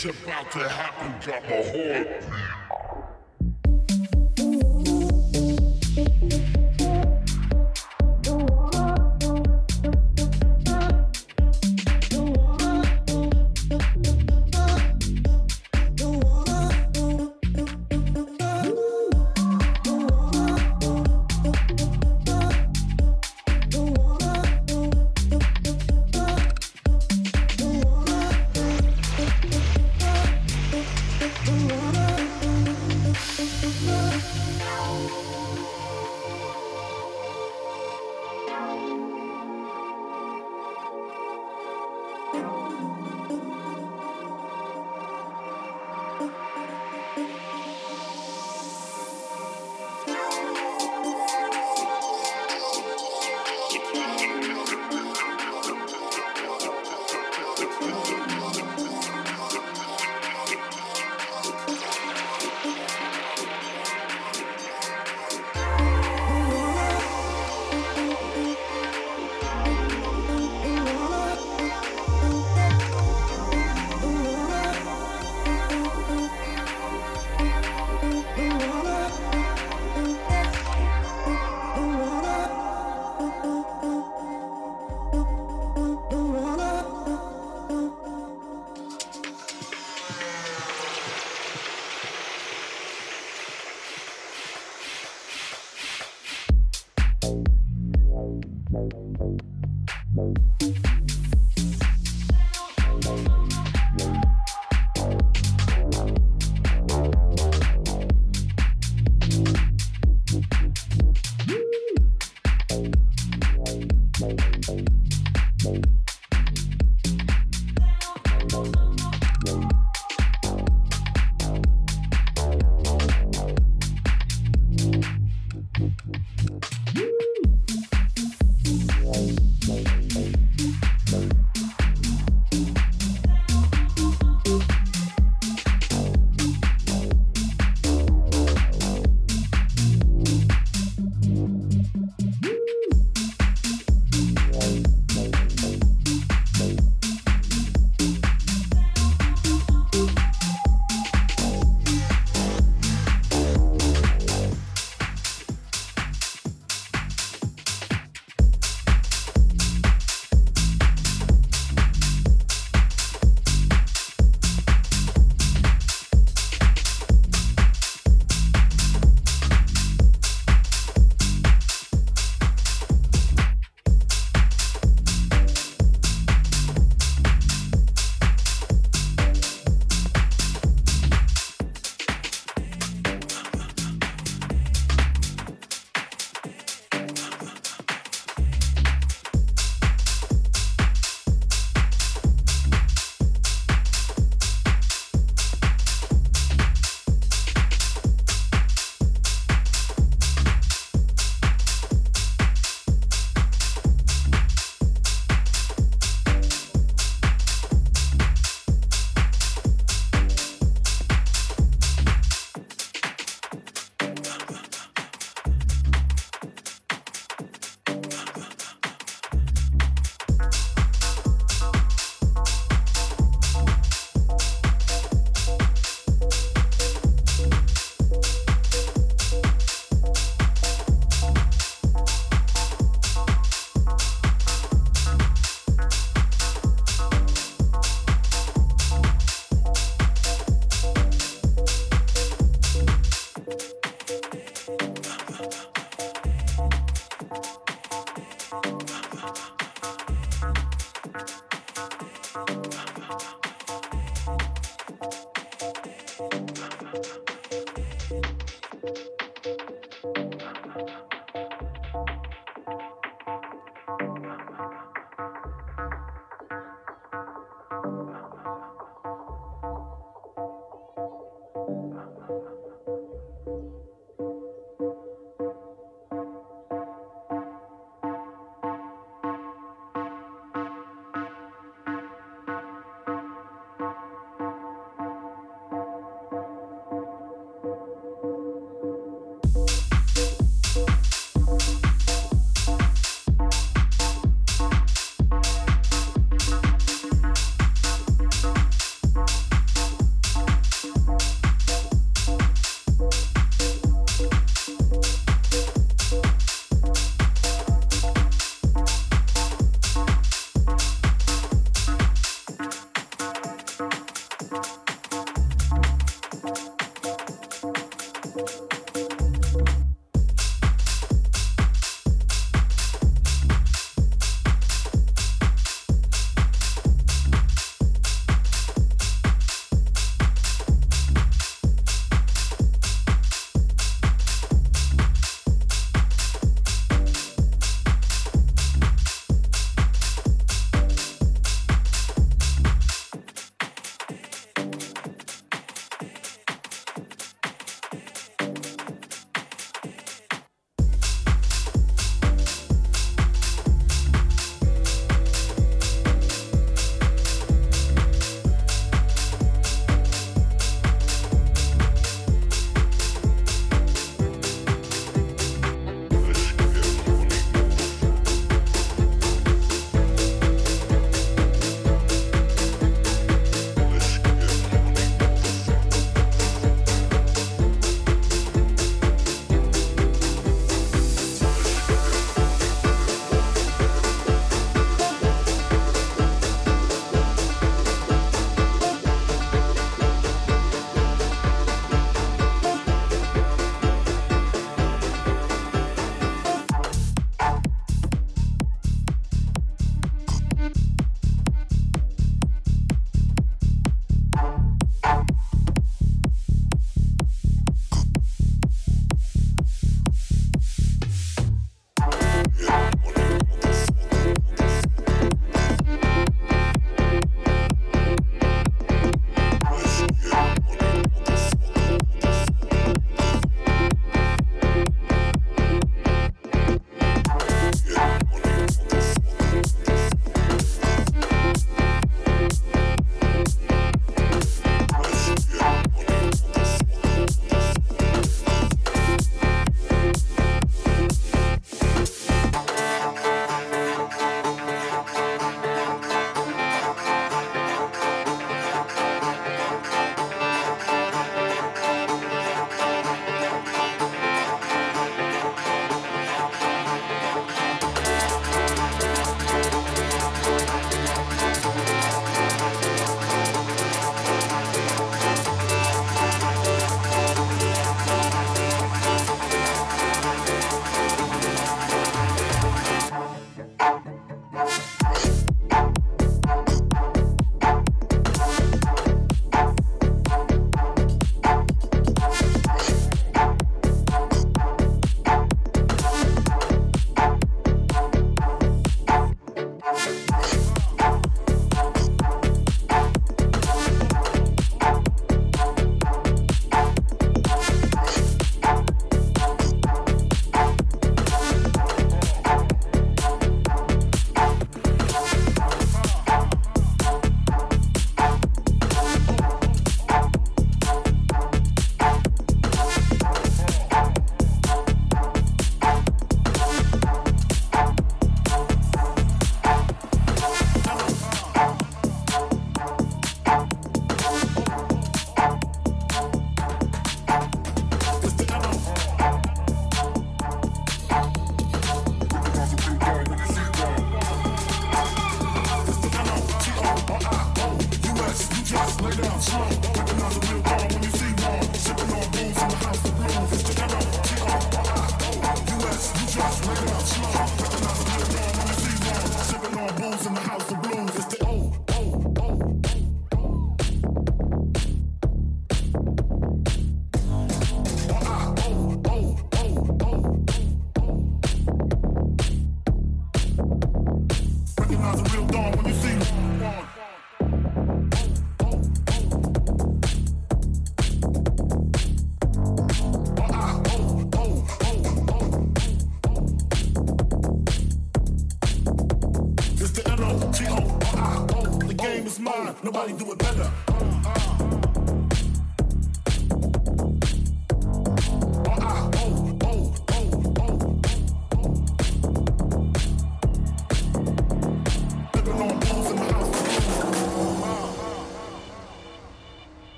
It's about to happen, drop my heart house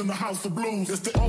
of blues. It's the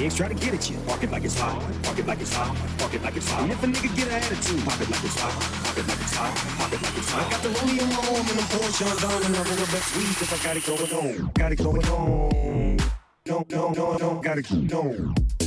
Pigs try to get at you. Park it like it's hot. Park it like it's hot. Park it like it's hot. And if a nigga get an attitude, pop it like it's hot. Pop it like it's hot. Pop it like it's hot. I got the rollie on my arm and I'm pouring down and I'm over best weed cause I got it going on. Got it going on. Don't, don't, don't, don't, got it going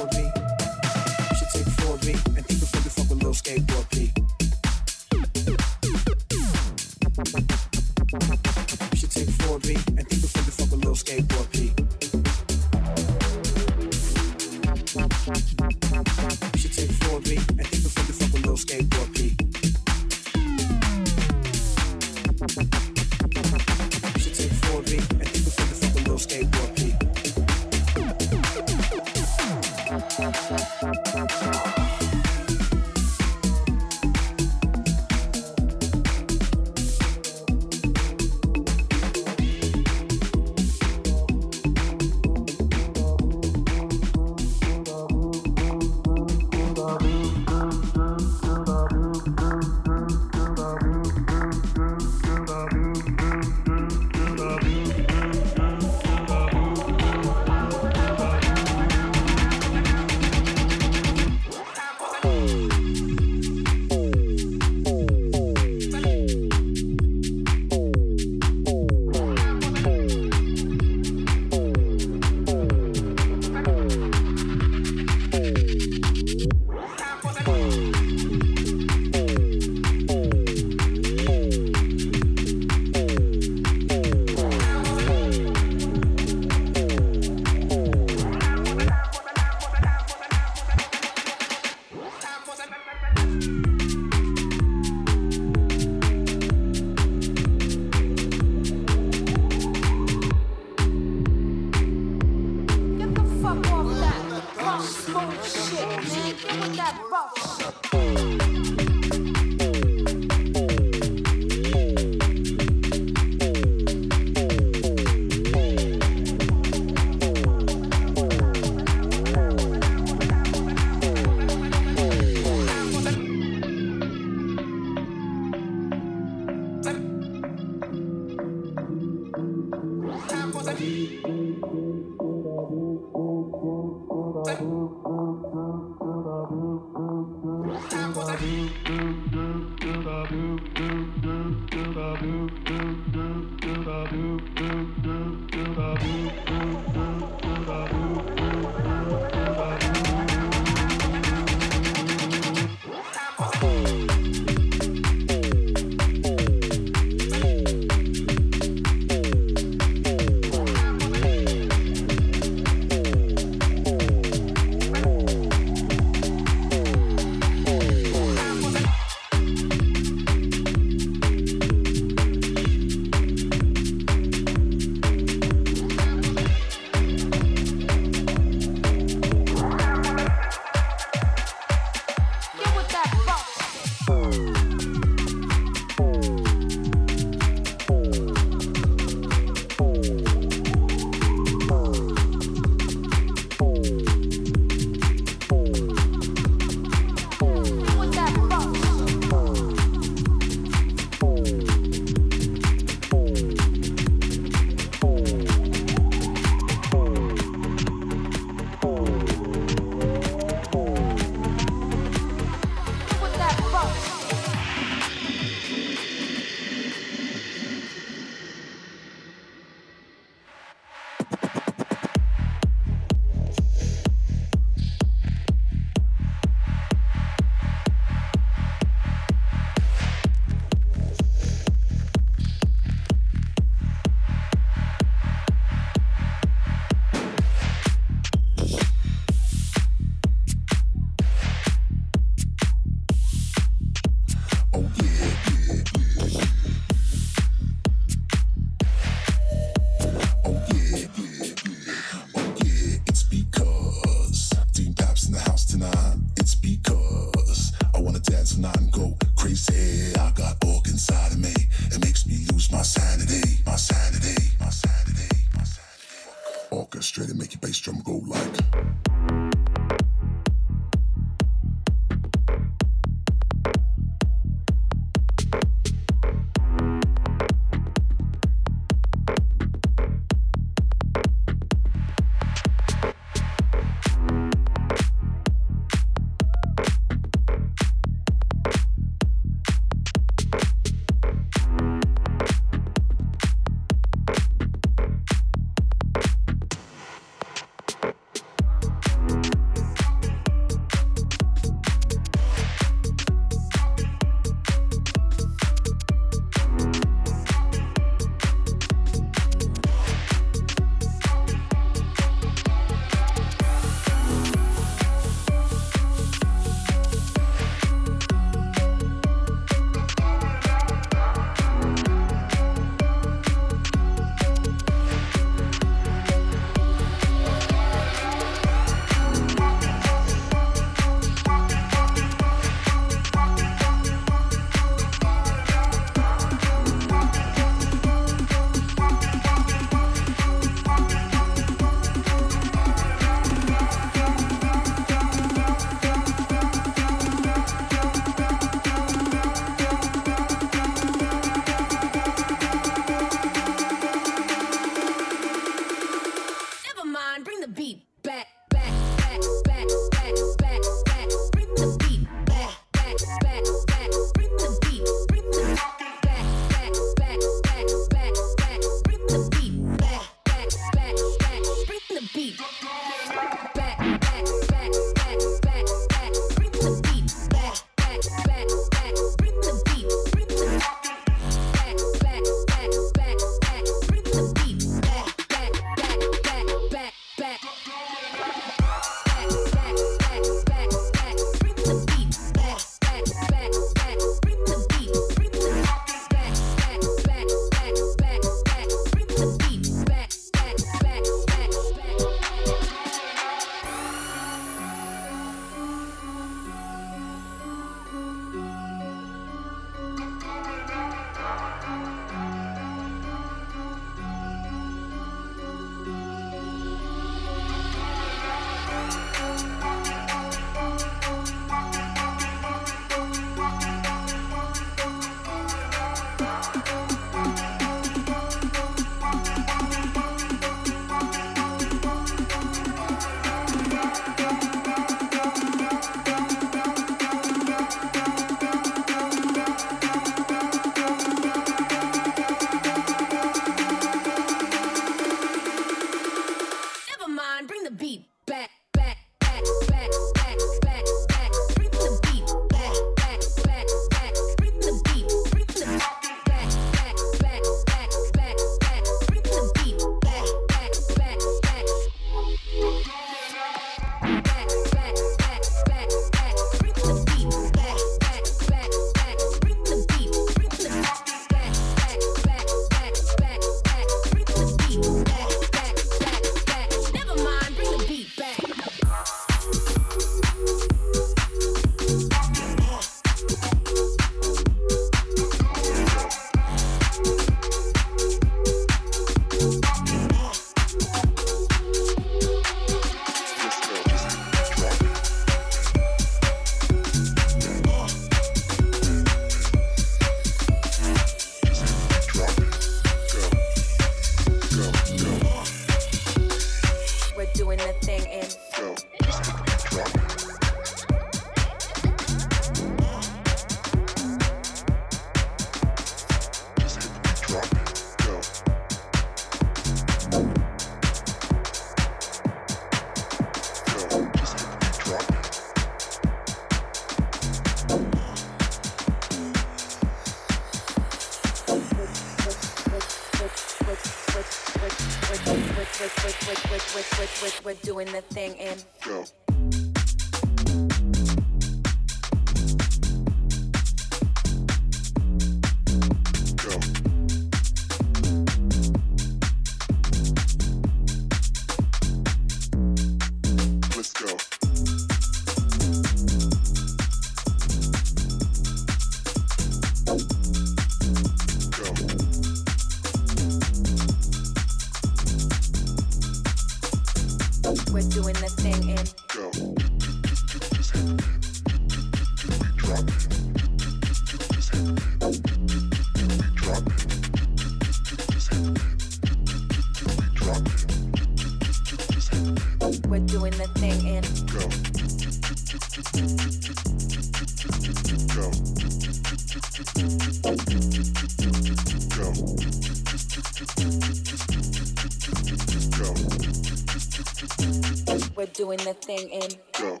thing in. Go.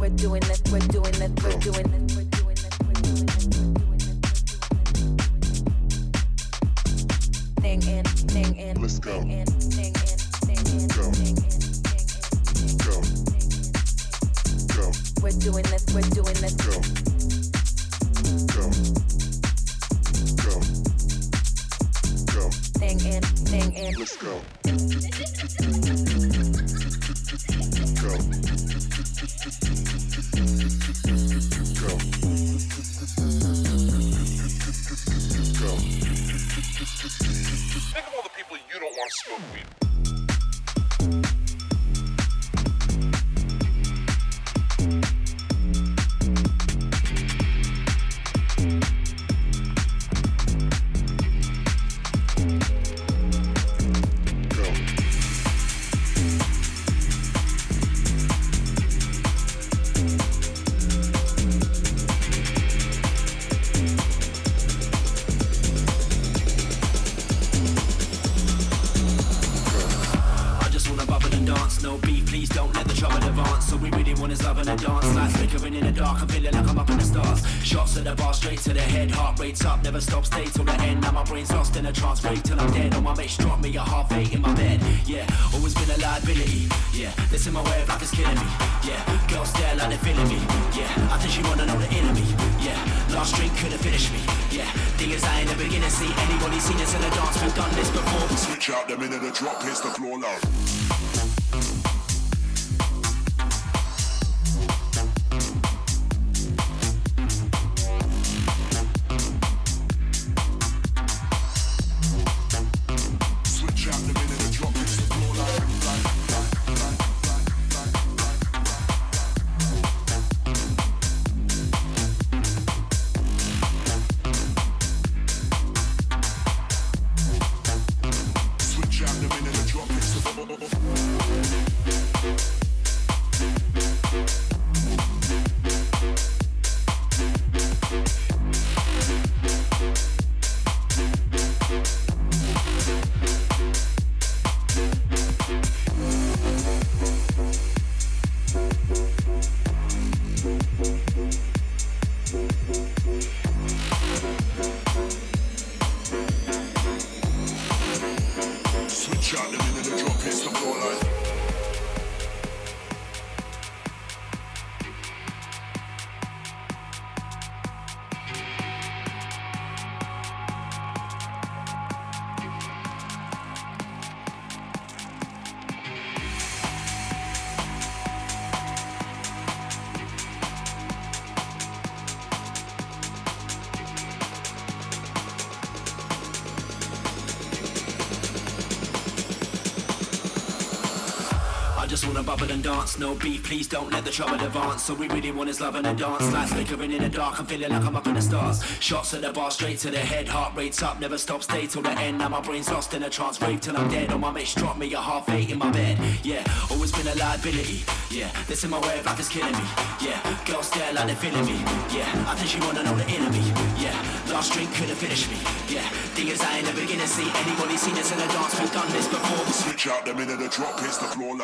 We're doing this, we're doing this, we're doing this, we're doing this, we're doing this, we're doing this, thing in, thing in, Let's go. thing in, thing in, thing in, Go. thing in, Go. Go. We're doing this, we're doing this. Go. Go. Go. Thing in, thing in. Let's. Go. Go. Go. Think of all the people you don't want to smoke weed. Dance, no beef, please don't let the trouble advance. So we really want is love and a dance, lights flickering in the dark, I'm feeling like I'm up in the stars. Shots to the bar, straight to the head, heart rate's up, never stop, stay till the end. Now my brain's lost in a trance, break till I'm dead. On my mates drop me a half eight in my bed. Yeah, always been a liability. Yeah, this in my way of life is killing me. Yeah, girls stare like they're feeling me. Yeah, I think she wanna know the enemy. Yeah, last drink couldn't finish me. Yeah, thing is I ain't never gonna see anybody seen this in a dance, we've done this before. Switch out the minute the drop hits the floor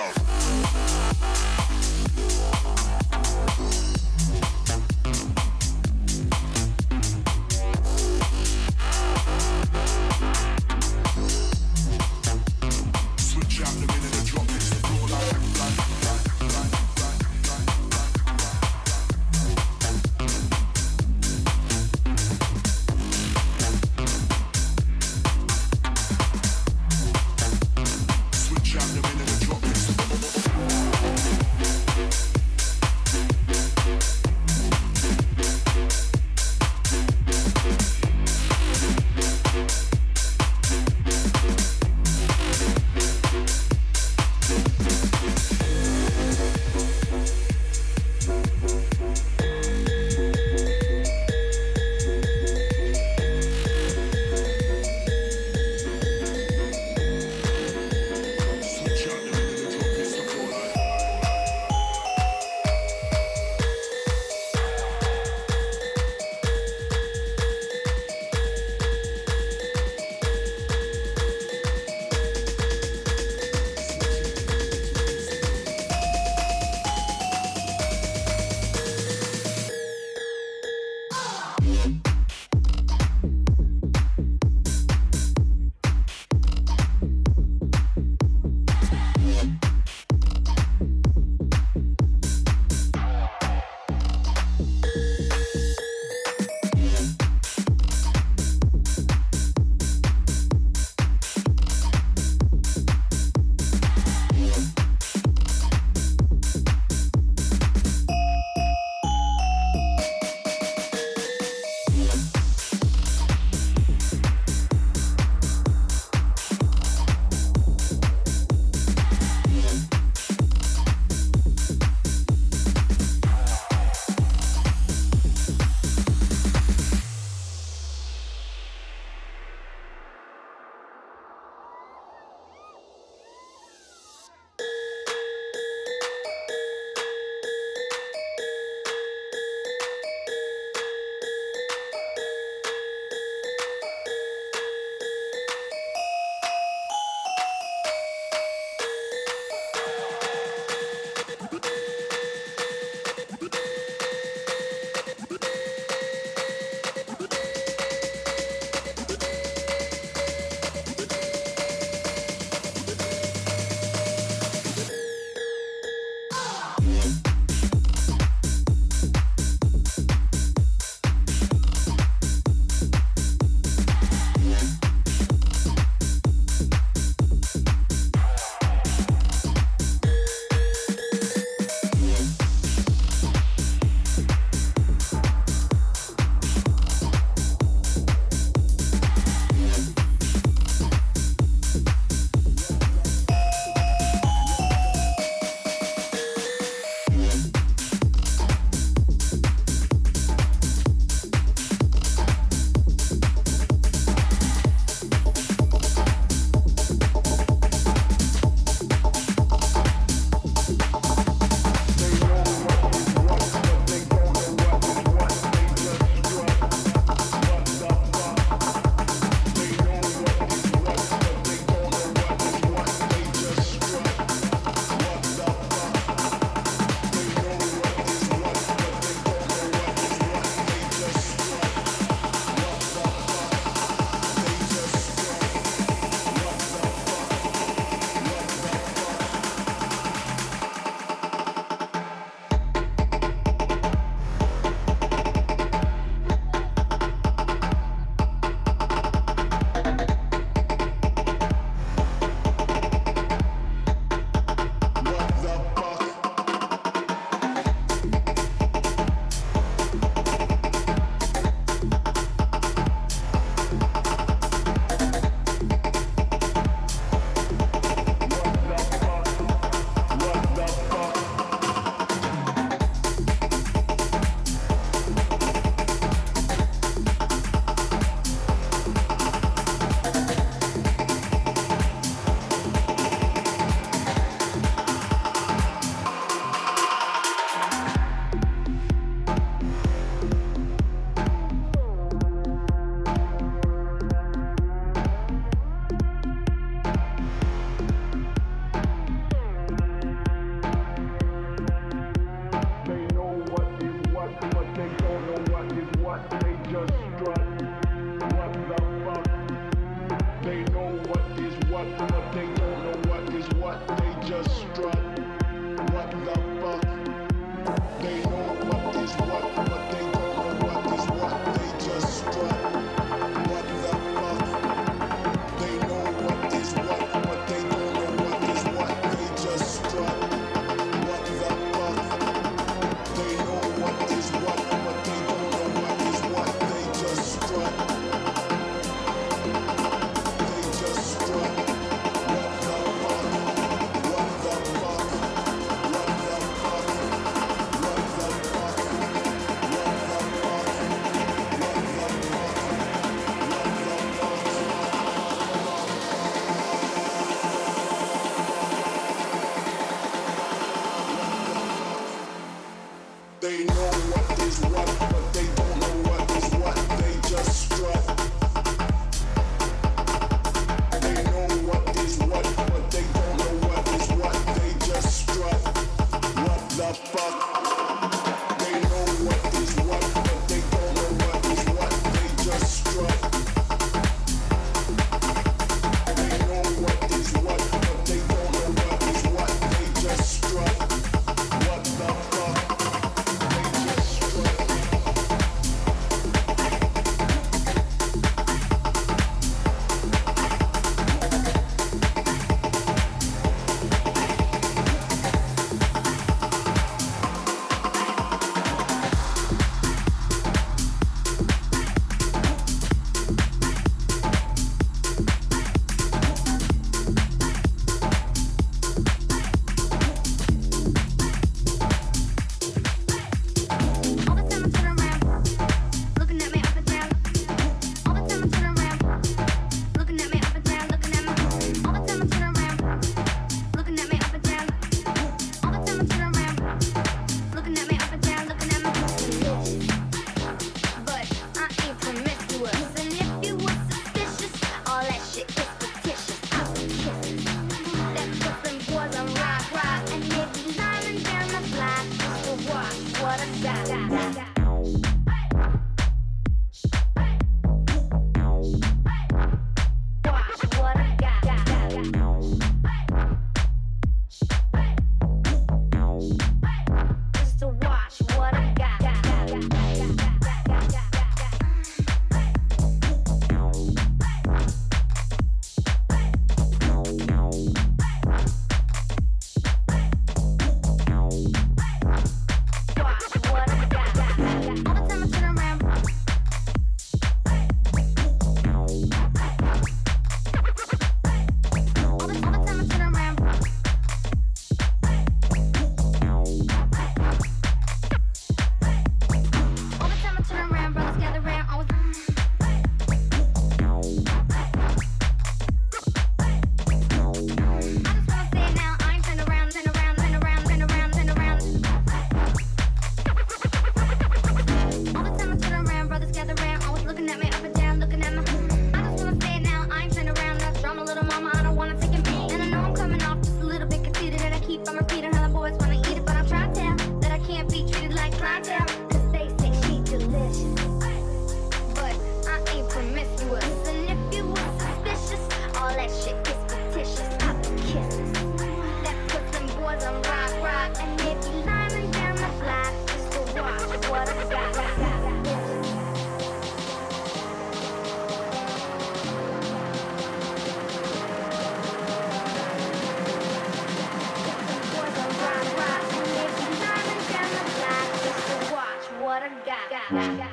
家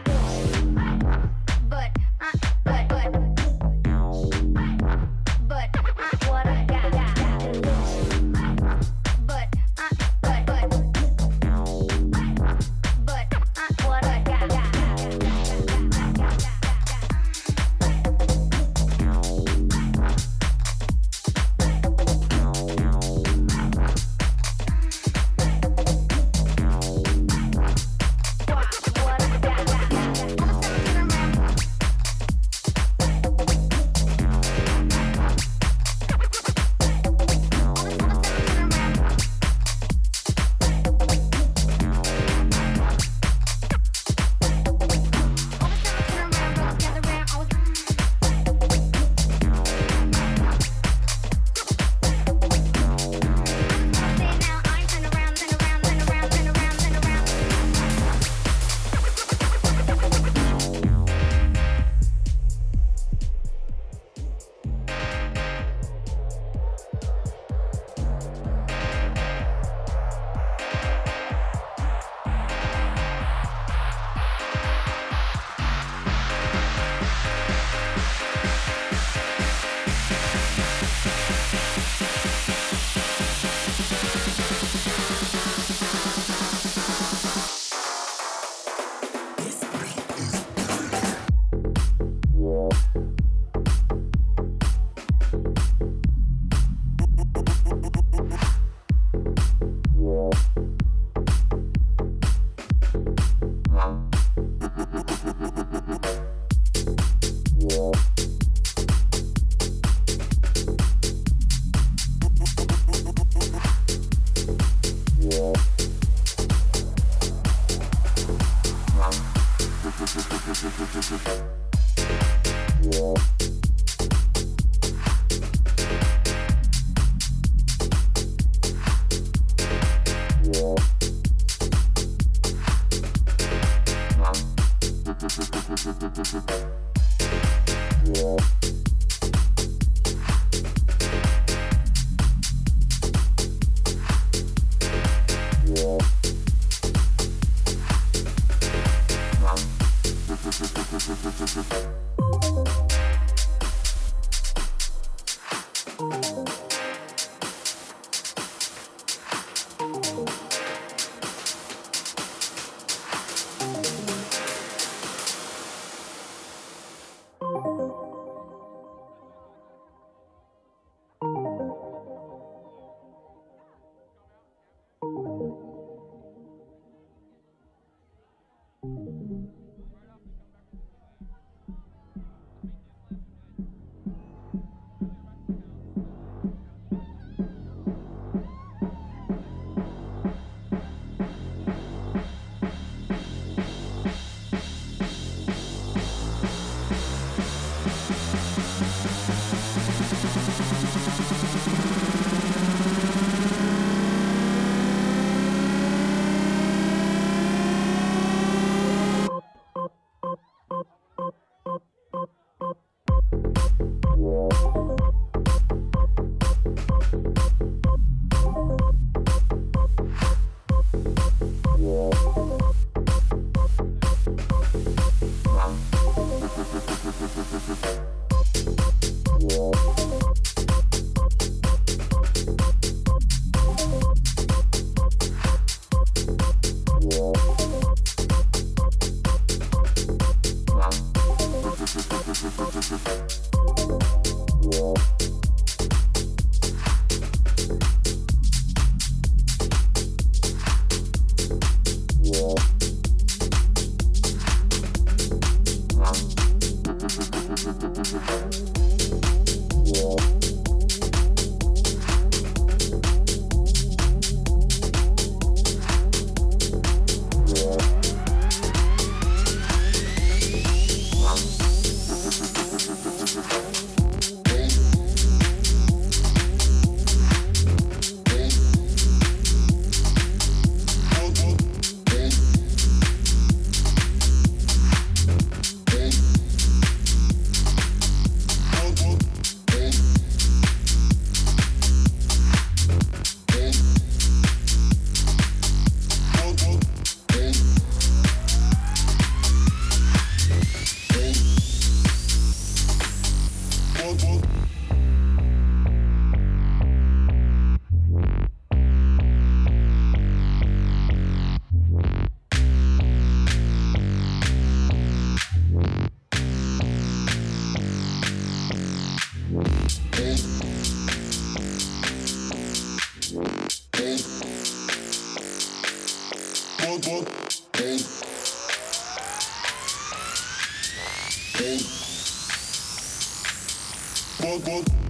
Whoa, whoa.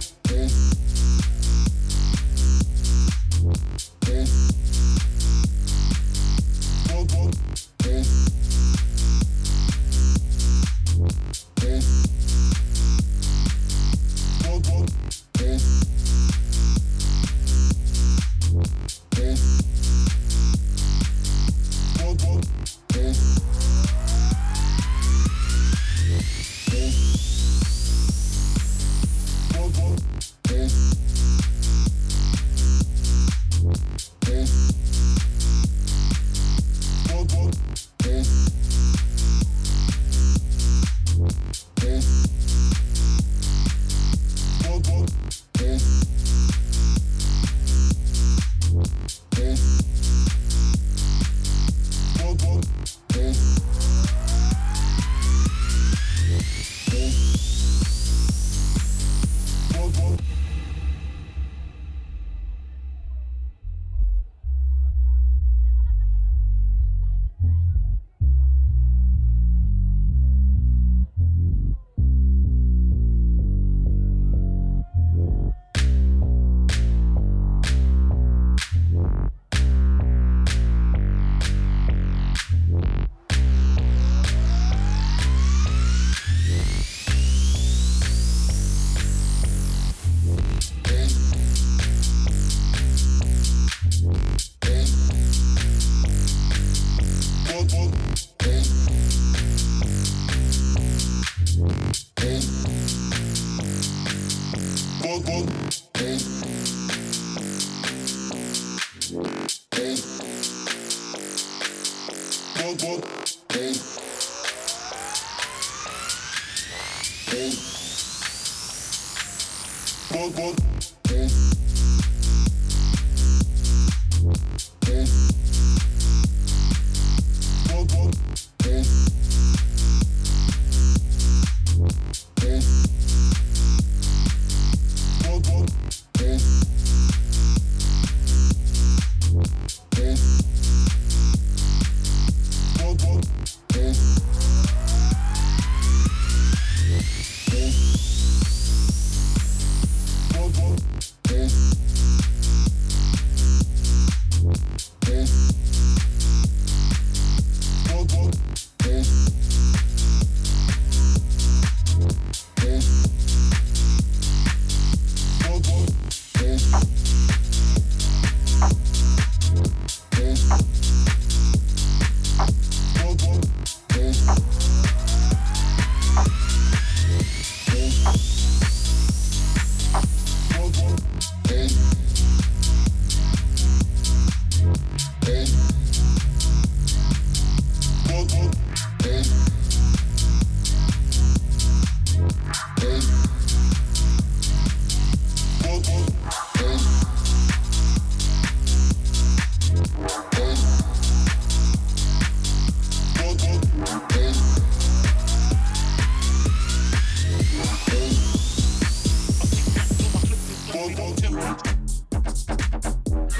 fuck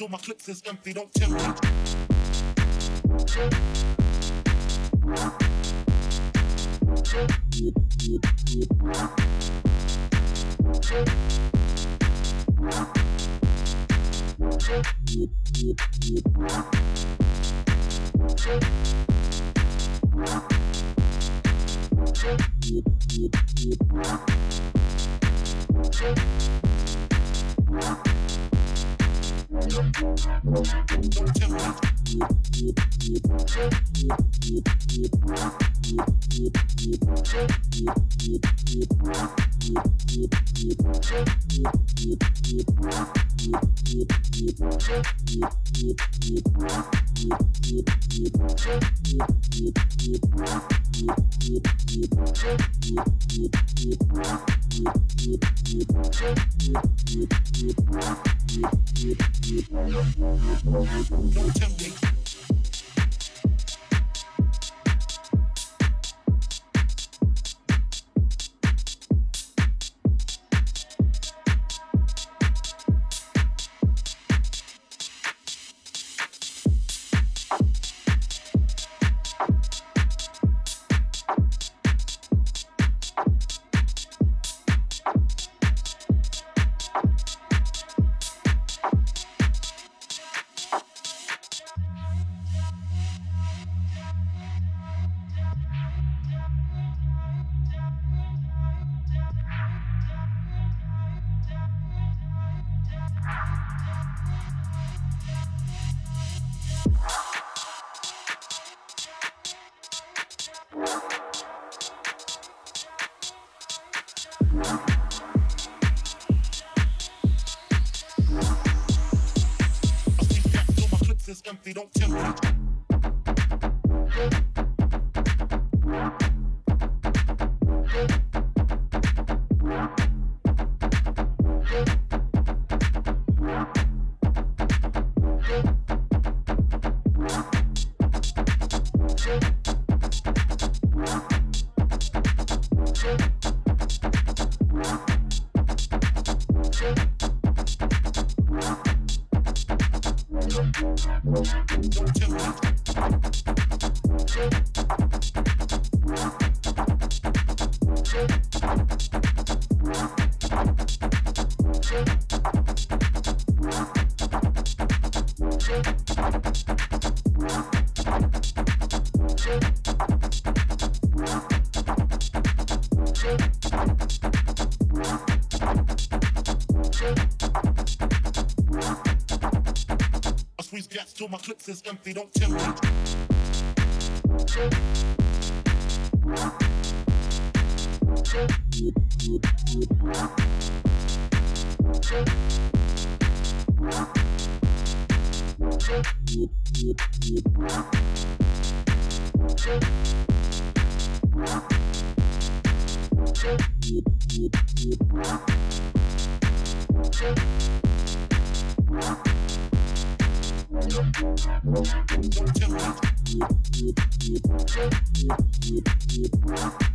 till my clips is empty. Don't tempt me. Don't tell me. My clips is empty. Don't tell me. Tell me.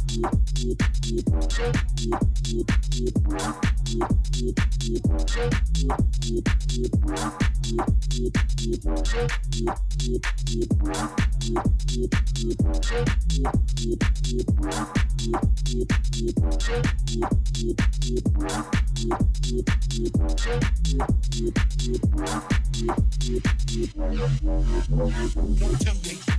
Tell me.